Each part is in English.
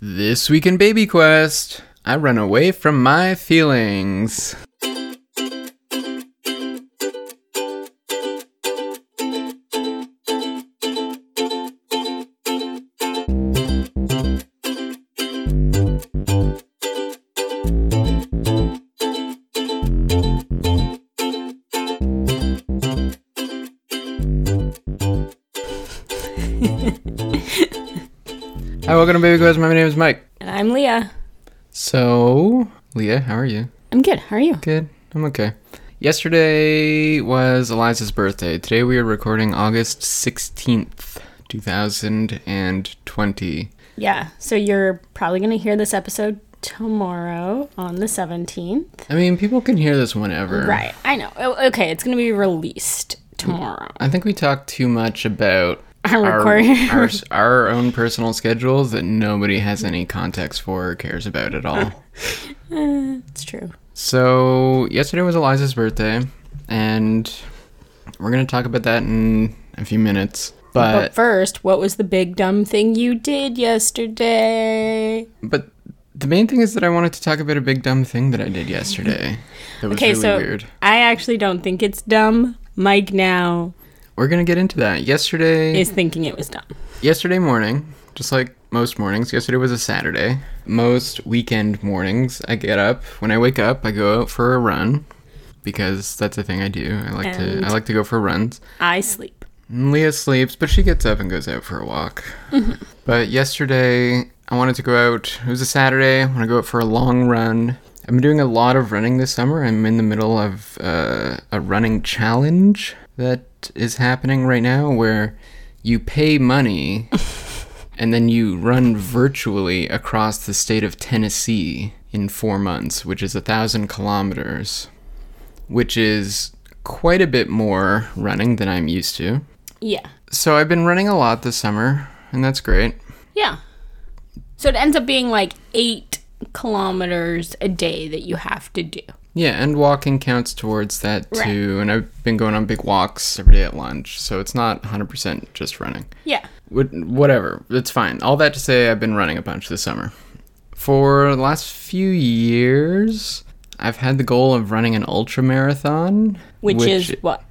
This week in Baby Quest, I run away from my feelings. Welcome to Baby Quest. My name is Mike. And I'm Leah. So, Leah, how are you? I'm good. How are you? Good. I'm okay. Yesterday was Eliza's birthday. Today we are recording August 16th, 2020. Yeah. So you're probably going to hear this episode tomorrow on the 17th. I mean, people can hear this whenever. Right. I know. Okay. It's going to be released mm, tomorrow. I think we talked too much about our, our, our own personal schedules that nobody has any context for or cares about at all. Uh, it's true. So, yesterday was Eliza's birthday, and we're going to talk about that in a few minutes. But But, first, what was the big dumb thing you did yesterday? but the main thing is that I wanted to talk about a big dumb thing that I did yesterday. That was Okay, really so weird. I actually don't think it's dumb. Mike now We're going to get into that. Yesterday, is thinking it was dumb. yesterday morning, just like most mornings, yesterday was a Saturday. Most weekend mornings, I get up. When I wake up, I go out for a run because that's a thing I do. I like And- to I like to go for runs. I sleep. Leah sleeps, but she gets up and goes out for a walk. But yesterday, I wanted to go out. It was a Saturday. I want to go out for a long run. I've been doing a lot of running this summer. I'm in the middle of uh, a running challenge that is happening right now where you pay money and then you run virtually across the state of Tennessee in four months, which is a thousand kilometers, which is quite a bit more running than I'm used to. Yeah. So I've been running a lot this summer, and that's great. Yeah. So it ends up being like eight kilometers a day that you have to do. Yeah, and walking counts towards that Right. too. And I've been going on big walks every day at lunch, so it's not 100% just running. Yeah. Whatever, it's fine. All that to say, I've been running a bunch this summer. For the last few years, I've had the goal of running an ultra marathon, Which, is what?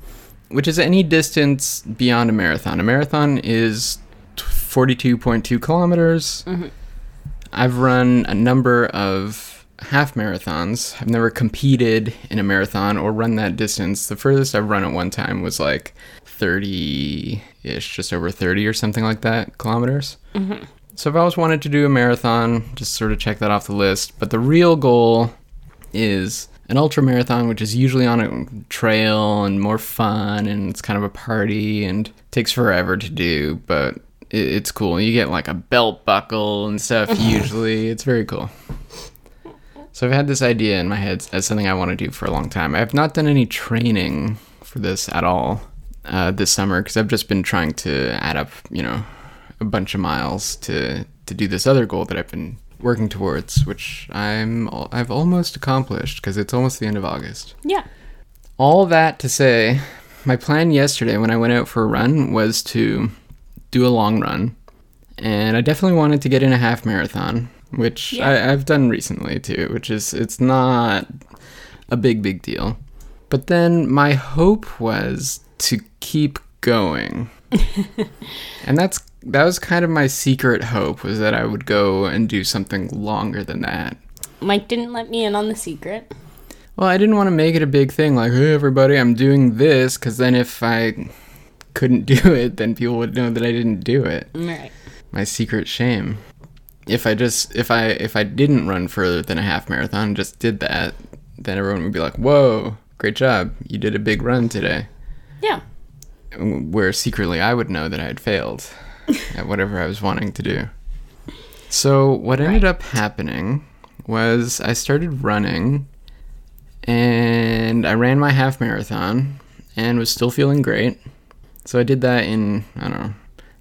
which is any distance beyond a marathon. A marathon is 42.2 kilometers. Mm-hmm. I've run a number of half marathons. I've never competed in a marathon or run that distance. The furthest I've run at one time was like 30 ish, just over 30 or something like that kilometers. Mm-hmm. So I've always wanted to do a marathon, just sort of check that off the list. But the real goal is an ultra marathon, which is usually on a trail and more fun, and it's kind of a party and takes forever to do, but it's cool. You get like a belt buckle and stuff. usually, it's very cool. So I've had this idea in my head as something I want to do for a long time. I have not done any training for this at all uh, this summer because I've just been trying to add up, you know, a bunch of miles to to do this other goal that I've been working towards, which I'm I've almost accomplished because it's almost the end of August. Yeah. All that to say, my plan yesterday when I went out for a run was to do a long run, and I definitely wanted to get in a half marathon, which Yeah. I, I've done recently too. Which is it's not a big big deal, but then my hope was to keep going, and that's that was kind of my secret hope was that I would go and do something longer than that. Mike didn't let me in on the secret. Well, I didn't want to make it a big thing like, hey, everybody, I'm doing this, because then if I couldn't do it, then people would know that I didn't do it. Right. My secret shame. If I just, if I, if I didn't run further than a half marathon, just did that, then everyone would be like, whoa, great job, you did a big run today. Yeah. Where secretly I would know that I had failed at whatever I was wanting to do. So what ended up happening was I started running and I ran my half marathon and was still feeling great. So I did that in I don't know.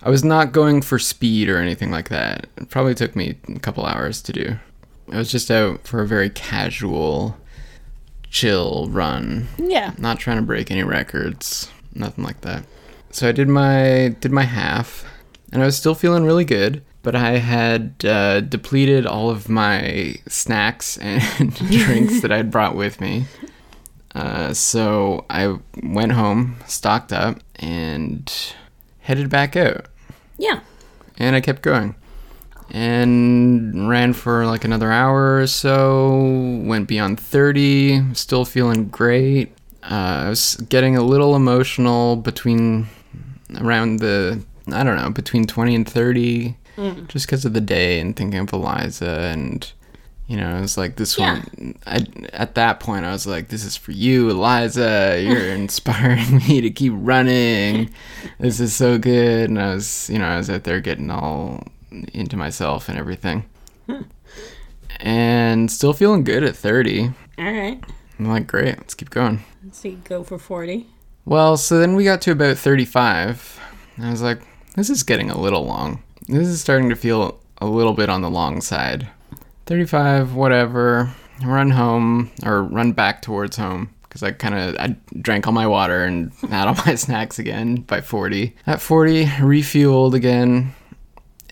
I was not going for speed or anything like that. It probably took me a couple hours to do. I was just out for a very casual, chill run Yeah. not trying to break any records, nothing like that. So I did my did my half, and I was still feeling really good. but I had uh, depleted all of my snacks and drinks that I'd brought with me. Uh, so I went home, stocked up, and headed back out. Yeah. And I kept going. And ran for like another hour or so, went beyond 30, still feeling great. Uh, I was getting a little emotional between around the, I don't know, between 20 and 30 mm. just because of the day and thinking of Eliza and you know, it was like this yeah. one. I, at that point, I was like, "This is for you, Eliza. You're inspiring me to keep running. This is so good." And I was, you know, I was out there getting all into myself and everything, hmm. and still feeling good at 30. All right. I'm like, great, let's keep going. Let's see, go for 40. Well, so then we got to about 35. I was like, this is getting a little long. This is starting to feel a little bit on the long side. 35, whatever. Run home or run back towards home because I kind of I drank all my water and had all my snacks again by 40. At 40, refueled again,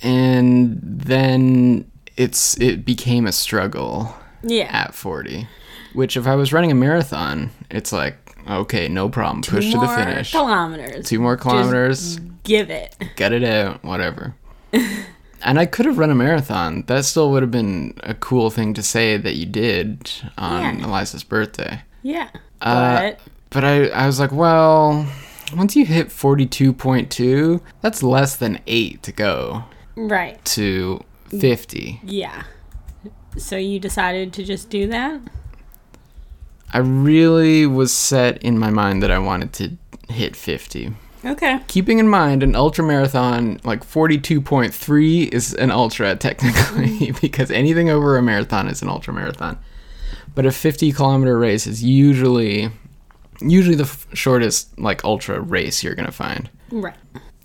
and then it's it became a struggle. Yeah. At 40, which if I was running a marathon, it's like okay, no problem. Two Push to the finish. Kilometers. Two more kilometers. Just give it. Get it out. Whatever. and I could have run a marathon. That still would have been a cool thing to say that you did on yeah. Eliza's birthday. Yeah. Uh, but but I, I was like, well, once you hit 42.2, that's less than 8 to go. Right. To 50. Yeah. So you decided to just do that? I really was set in my mind that I wanted to hit 50. Okay. Keeping in mind an ultra marathon, like 42.3 is an ultra technically, mm-hmm. because anything over a marathon is an ultra marathon. But a 50 kilometer race is usually usually the f- shortest like ultra race you're going to find. Right.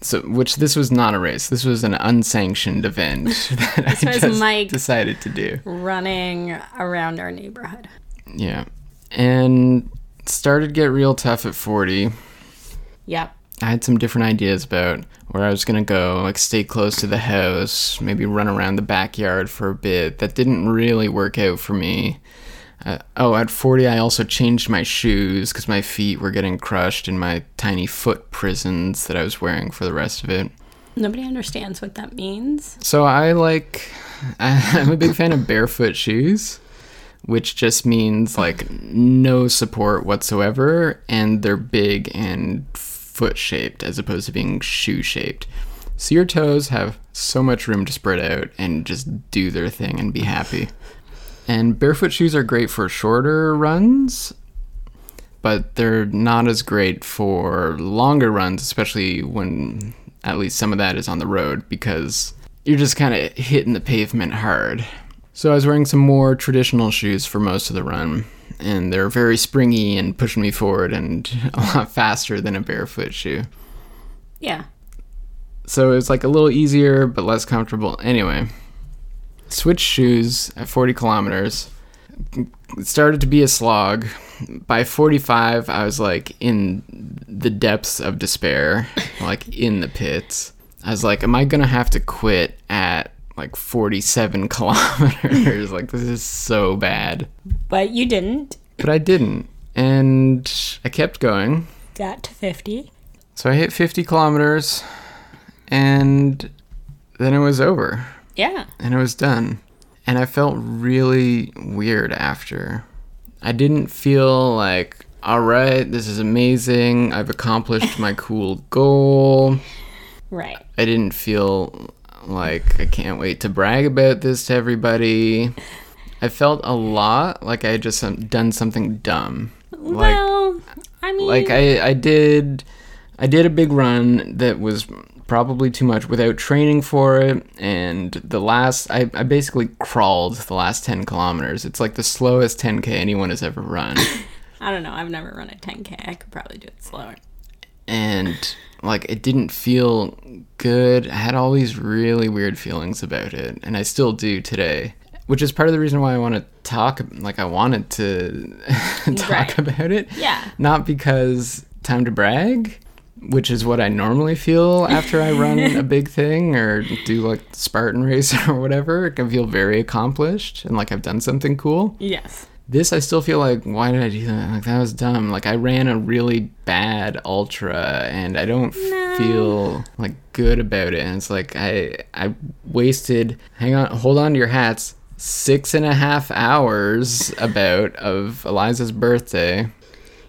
So, which this was not a race. This was an unsanctioned event that I just Mike decided to do. Running around our neighborhood. Yeah. And started to get real tough at 40. Yep. I had some different ideas about where I was gonna go, like stay close to the house, maybe run around the backyard for a bit. That didn't really work out for me. Uh, oh, at 40, I also changed my shoes because my feet were getting crushed in my tiny foot prisons that I was wearing for the rest of it. Nobody understands what that means. So I like, I'm a big fan of barefoot shoes, which just means like no support whatsoever, and they're big and foot shaped as opposed to being shoe shaped. So your toes have so much room to spread out and just do their thing and be happy. And barefoot shoes are great for shorter runs, but they're not as great for longer runs, especially when at least some of that is on the road because you're just kind of hitting the pavement hard. So I was wearing some more traditional shoes for most of the run and they're very springy and pushing me forward and a lot faster than a barefoot shoe. Yeah. So it was like a little easier but less comfortable. Anyway, switched shoes at 40 kilometers. It started to be a slog. By 45, I was like in the depths of despair, like in the pits. I was like, am I going to have to quit at like 47 kilometers. like, this is so bad. But you didn't. But I didn't. And I kept going. Got to 50. So I hit 50 kilometers and then it was over. Yeah. And it was done. And I felt really weird after. I didn't feel like, all right, this is amazing. I've accomplished my cool goal. Right. I didn't feel like, I can't wait to brag about this to everybody. I felt a lot like I had just done something dumb. Well, like, I mean, like I, I did, I did a big run that was probably too much without training for it. And the last, I, I basically crawled the last 10 kilometers. It's like the slowest 10K anyone has ever run. I don't know. I've never run a 10K. I could probably do it slower. And like it didn't feel good. I had all these really weird feelings about it, and I still do today. Which is part of the reason why I want to talk. Like I wanted to talk right. about it. Yeah. Not because time to brag, which is what I normally feel after I run a big thing or do like Spartan race or whatever. I can feel very accomplished and like I've done something cool. Yes. This I still feel like why did I do that? Like that was dumb. Like I ran a really bad ultra and I don't No. feel like good about it. And it's like I I wasted hang on hold on to your hats six and a half hours about of Eliza's birthday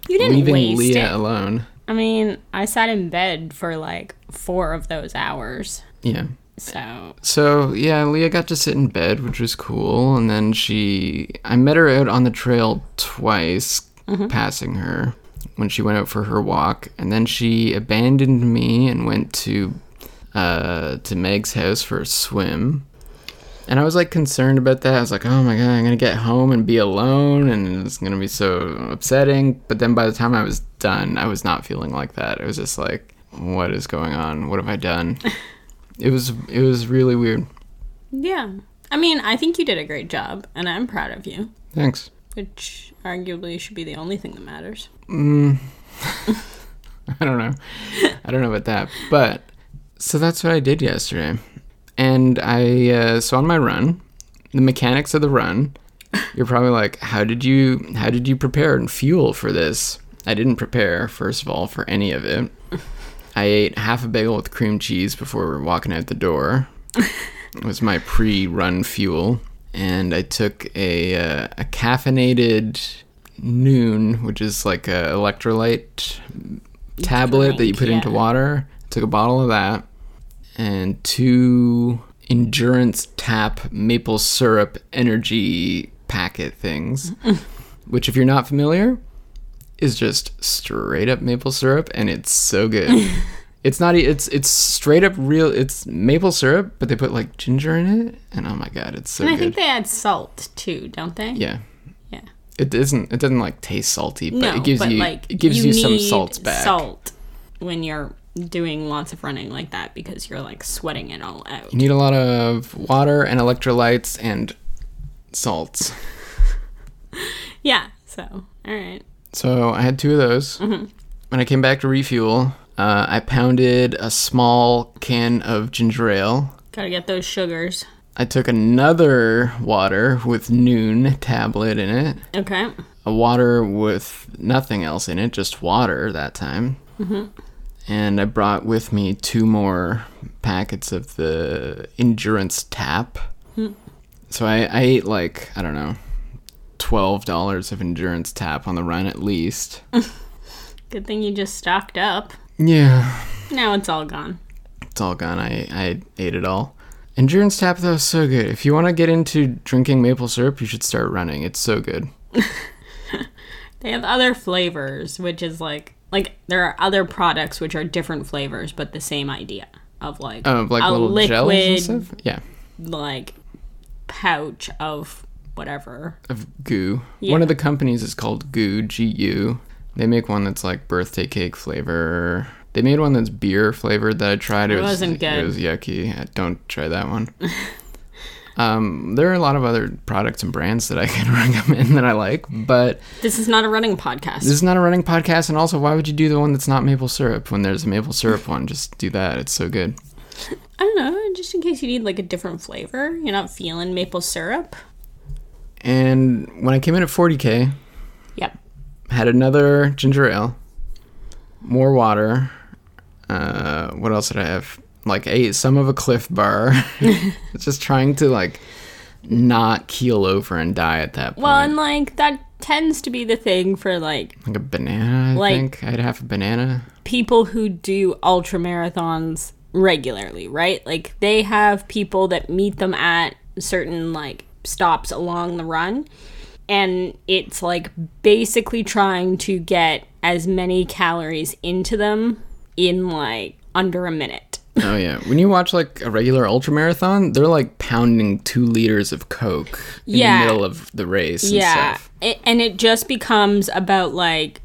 You didn't leaving Leah it. alone. I mean, I sat in bed for like four of those hours. Yeah. So So yeah, Leah got to sit in bed, which was cool, and then she I met her out on the trail twice, passing her when she went out for her walk, and then she abandoned me and went to uh to Meg's house for a swim. And I was like concerned about that. I was like, "Oh my god, I'm going to get home and be alone and it's going to be so upsetting." But then by the time I was done, I was not feeling like that. It was just like, "What is going on? What have I done?" It was it was really weird. yeah. I mean, I think you did a great job, and I'm proud of you, Thanks. which arguably should be the only thing that matters. Mm, I don't know. I don't know about that. But so that's what I did yesterday. And I uh, so on my run, the mechanics of the run, you're probably like, how did you how did you prepare and fuel for this? I didn't prepare first of all for any of it. I ate half a bagel with cream cheese before walking out the door. It was my pre-run fuel, and I took a uh, a caffeinated Nuun, which is like a electrolyte tablet that you put drink, into yeah. water. Took a bottle of that, and two endurance tap maple syrup energy packet things, which, if you're not familiar, is just straight up maple syrup, and it's so good. it's not. It's it's straight up real. It's maple syrup, but they put like ginger in it, and oh my god, it's so And I good. think they add salt too, don't they? yeah, Yeah. It doesn't It doesn't like taste salty, but no, it gives but you like it gives you, some salts back. Salt when you're doing lots of running like that because you're like sweating it all out. You need a lot of water and electrolytes and salts. Yeah. So, all right. So I had two of those. Mm-hmm. When I came back to refuel, uh, I pounded a small can of ginger ale. Got to get those sugars. I took another water with Nuun tablet in it. Okay. A water with nothing else in it, just water that time. Mm-hmm. And I brought with me two more packets of the Endurance Tap. Hmm. So I, I ate like, I don't know, $12 of Endurance Tap on the run at least. Good thing you just stocked up. Yeah, Now it's all gone. it's all gone. I, I ate it all. Endurance Tap, though, is so good. If you want to get into drinking maple syrup, you should start running. It's so good. They have other flavors, which is like like there are other products which are different flavors but the same idea of like Oh, like a little liquid jellies and stuff? Yeah. like pouch of whatever. of goo. Yeah. One of the companies is called Goo, G U. They make one that's like birthday cake flavor. They made one that's beer flavored that I tried. It, It was, wasn't good. It was yucky. Don't try that one. um, there are a lot of other products and brands that I can recommend that I like, but This is not a running podcast. this is not a running podcast. And also, why would you do the one that's not maple syrup when there's a maple syrup one? Just do that. It's so good. I don't know, just in case you need like a different flavor. You're not feeling maple syrup. And when I came in at 40k, Yep. had another ginger ale, more water. Uh, what else did I have? Like ate some of a Clif Bar. just trying to like not keel over and die at that point. Well, and like that tends to be the thing for like like a banana, I like- think. I'd have a banana. people who do ultra marathons regularly, right? Like they have people that meet them at certain like stops along the run and it's like basically trying to get as many calories into them in like under a minute. Oh yeah. When you watch like a regular ultra marathon, they're like pounding two liters of Coke in Yeah. the middle of the race and yeah. stuff. It, and it just becomes about like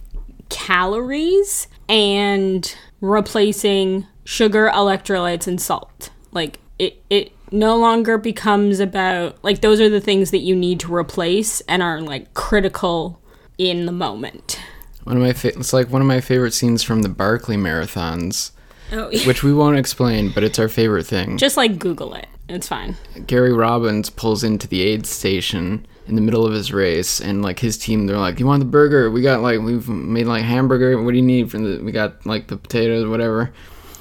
calories and replacing sugar, electrolytes, and salt. Like it, it no longer becomes about like those are the things that you need to replace and are like critical in the moment. One of my fa- it's like one of my favorite scenes from the Barkley marathons, Oh, which we won't explain, but it's our favorite thing. just like Google it. It's fine. Gary Robbins pulls into the aid station in the middle of his race, and like his team, they're like, "You want the burger? We got like we've made like hamburger. What do you need from the? We got like the potatoes, whatever."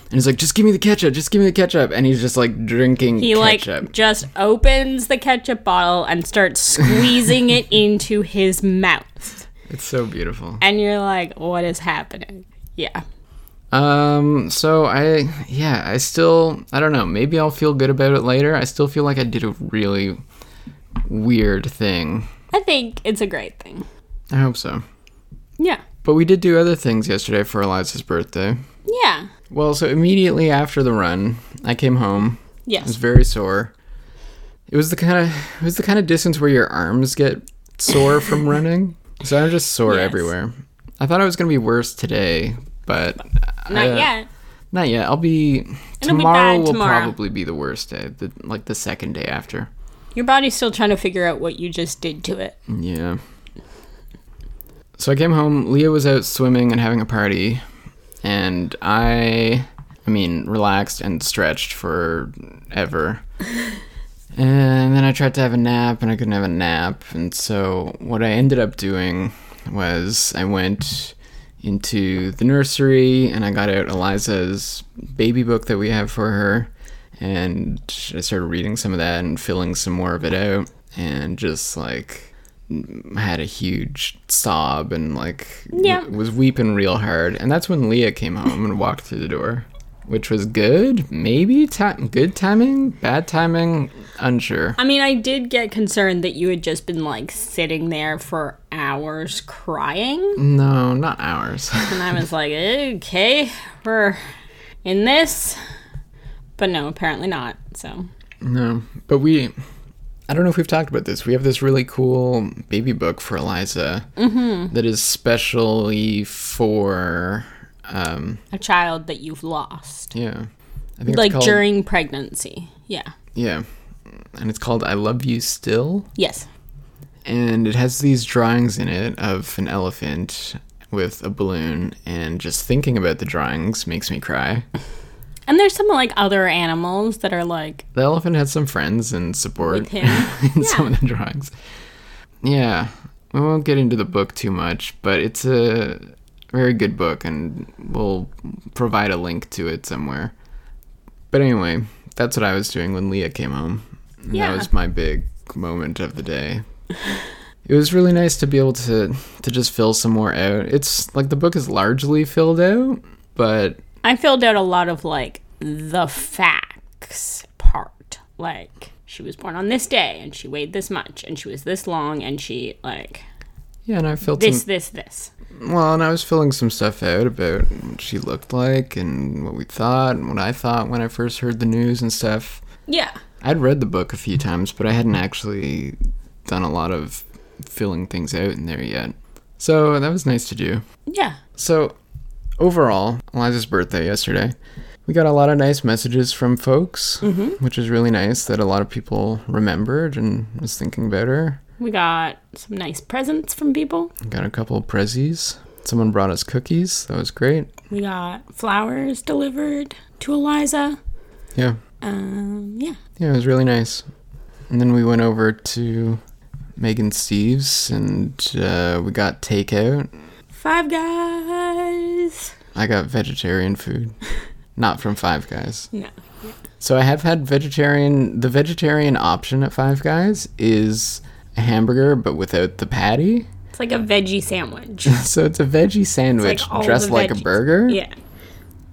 And he's like, "Just give me the ketchup. Just give me the ketchup." And he's just like drinking ketchup. He ketchup. like just opens the ketchup bottle and starts squeezing it into his mouth. it's so beautiful. And you're like, what is happening? Yeah. Um. So I, yeah, I still, I don't know. Maybe I'll feel good about it later. I still feel like I did a really weird thing. I think it's a great thing. I hope so. Yeah. But we did do other things yesterday for Eliza's birthday. Yeah. Well, so immediately after the run, I came home. Yes. I was very sore. It was the kind of it was the kind of distance where your arms get sore from running. So I'm just sore Yes. everywhere. I thought I was gonna be worse today, but Not I, uh, yet. Not yet. I'll be It'll be tomorrow bad will tomorrow. probably be the worst day. The like the second day after. Your body's still trying to figure out what you just did to it. Yeah. So I came home. Leah was out swimming and having a party, and I, I mean, relaxed and stretched forever. And then I tried to have a nap, and I couldn't have a nap. And so what I ended up doing was I went into the nursery and I got out Eliza's baby book that we have for her, and I started reading some of that and filling some more of it out, and just like had a huge sob and like Yeah. w- was weeping real hard. And that's when Leah came home and walked through the door, which was good. Maybe time, good timing, bad timing, unsure. I mean, I did get concerned that you had just been like sitting there for hours crying. No, not hours. And I was like, okay, we're in this. But no, apparently not. So, no, but we. I don't know if we've talked about this. We have this really cool baby book for Eliza that is specially for, um, a child that you've lost. yeah, I think Like called- during pregnancy. Yeah. yeah, and it's called "I Love You Still." Yes. and it has these drawings in it of an elephant with a balloon and just thinking about the drawings makes me cry And there's some like other animals that are like the elephant had some friends and support With him. in some of the drawings. Yeah. We won't get into the book too much but it's a very good book and we'll provide a link to it somewhere. But anyway that's what i was doing when leah came home. And Yeah. that was my big moment of the day. It was really nice to be able to to just fill some more out. It's like the book is largely filled out but I filled out a lot of like the facts part. Like she was born on this day and she weighed this much and she was this long and she like yeah and i filled this some this this. Well, and I was filling some stuff out about what she looked like and what we thought and what I thought when I first heard the news and stuff. Yeah. I'd read the book a few times, but I hadn't actually done a lot of filling things out in there yet. So that was nice to do. Yeah. So, overall, Eliza's birthday yesterday. We got a lot of nice messages from folks, which is really nice that a lot of people remembered and was thinking about her. We got some nice presents from people. Got a couple of prezzies. Someone brought us cookies. That was great. We got flowers delivered to Eliza. Yeah. Um, yeah. Yeah, it was really nice. And then we went over to Megan Steve's and uh, we got takeout. Five Guys. I got vegetarian food, not from Five Guys. No. So I have had vegetarian. The vegetarian option at Five Guys is a hamburger, but without the patty. It's like a veggie sandwich. So it's a veggie sandwich all dressed like a burger. yeah.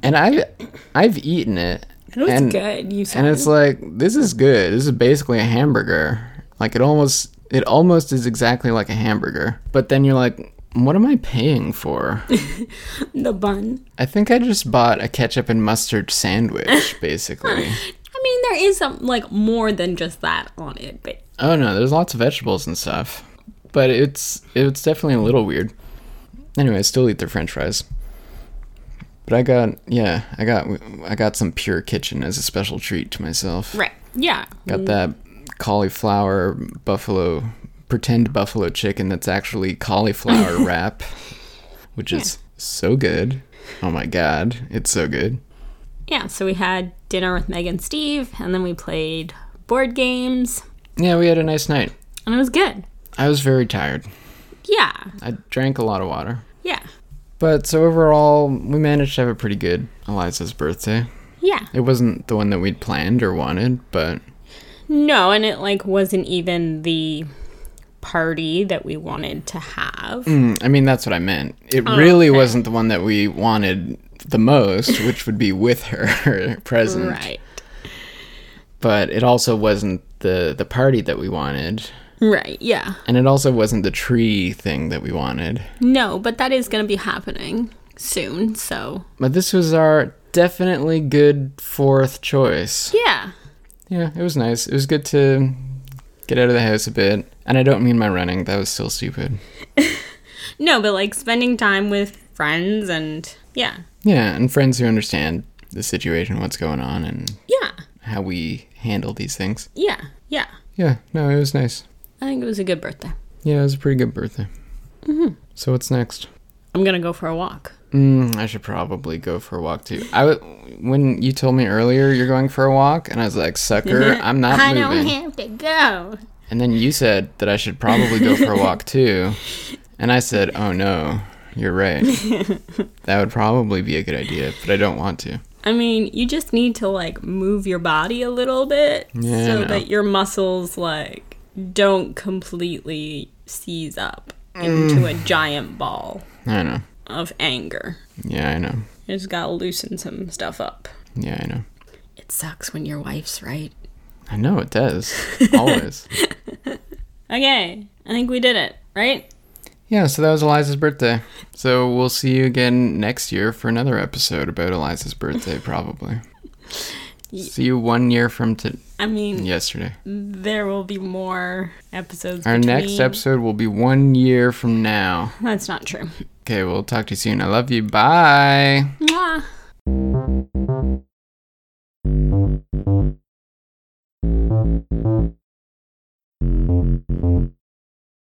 And I, I've eaten it. It was and, good. You said. And it's like this is good. This is basically a hamburger. Like it almost it almost is exactly like a hamburger. But then you're like, what am I paying for? the bun. I think I just bought a ketchup and mustard sandwich, basically. I mean, there is some like more than just that on it, but oh no, there's lots of vegetables and stuff. But it's it's definitely a little weird. Anyway, I still eat their French fries. But I got yeah, I got I got some pure kitchen as a special treat to myself. right. Yeah. Got that cauliflower buffalo pretend buffalo chicken that's actually cauliflower wrap which is so good. Oh my god, it's so good. Yeah, so we had dinner with Meg and Steve, and then we played board games, Yeah, we had a nice night. and it was good. I was very tired. Yeah, I drank a lot of water. yeah, But so overall, we managed to have a pretty good Eliza's birthday. yeah. It wasn't the one that we'd planned or wanted, but No, and it like wasn't even the party that we wanted to have. mm, I mean, that's what I meant. It really wasn't the one that we wanted the most, which would be with her present. Right. But it also wasn't the the party that we wanted, Right, yeah. and it also wasn't the tree thing that we wanted. No, but that is going to be happening soon, so But this was our definitely good fourth choice. yeah. Yeah, it was nice. It was good to get out of the house a bit. And I don't mean my running, that was still stupid. No, but like spending time with friends and yeah. Yeah, and friends who understand the situation, what's going on, and Yeah. how we handle these things. Yeah. Yeah. Yeah, no, it was nice. I think it was a good birthday. Yeah, it was a pretty good birthday. Mm-hmm. So what's next? I'm to go for a walk. Mm, I should probably go for a walk too. I w- when you told me earlier you're going for a walk, and I was like, "Sucker, I'm not I moving." don't have to go. And then you said that I should probably go for a walk too, and I said, "Oh no, you're right. that would probably be a good idea, but I don't want to." I mean, you just need to like move your body a little bit Yeah, so that your muscles like don't completely seize up Mm. into a giant ball I know. Of anger. Yeah, I know. You just gotta loosen some stuff up. Yeah, I know. It sucks when your wife's right. I know it does. Always. Okay, I think we did it, right? Yeah, so that was Eliza's birthday. So we'll see you again next year for another episode about Eliza's birthday, probably. See you one year from today. I mean, yesterday. There will be more episodes. Our between. next episode will be one year from now. That's not true. Okay, we'll talk to you soon. I love you. Bye. Mwah.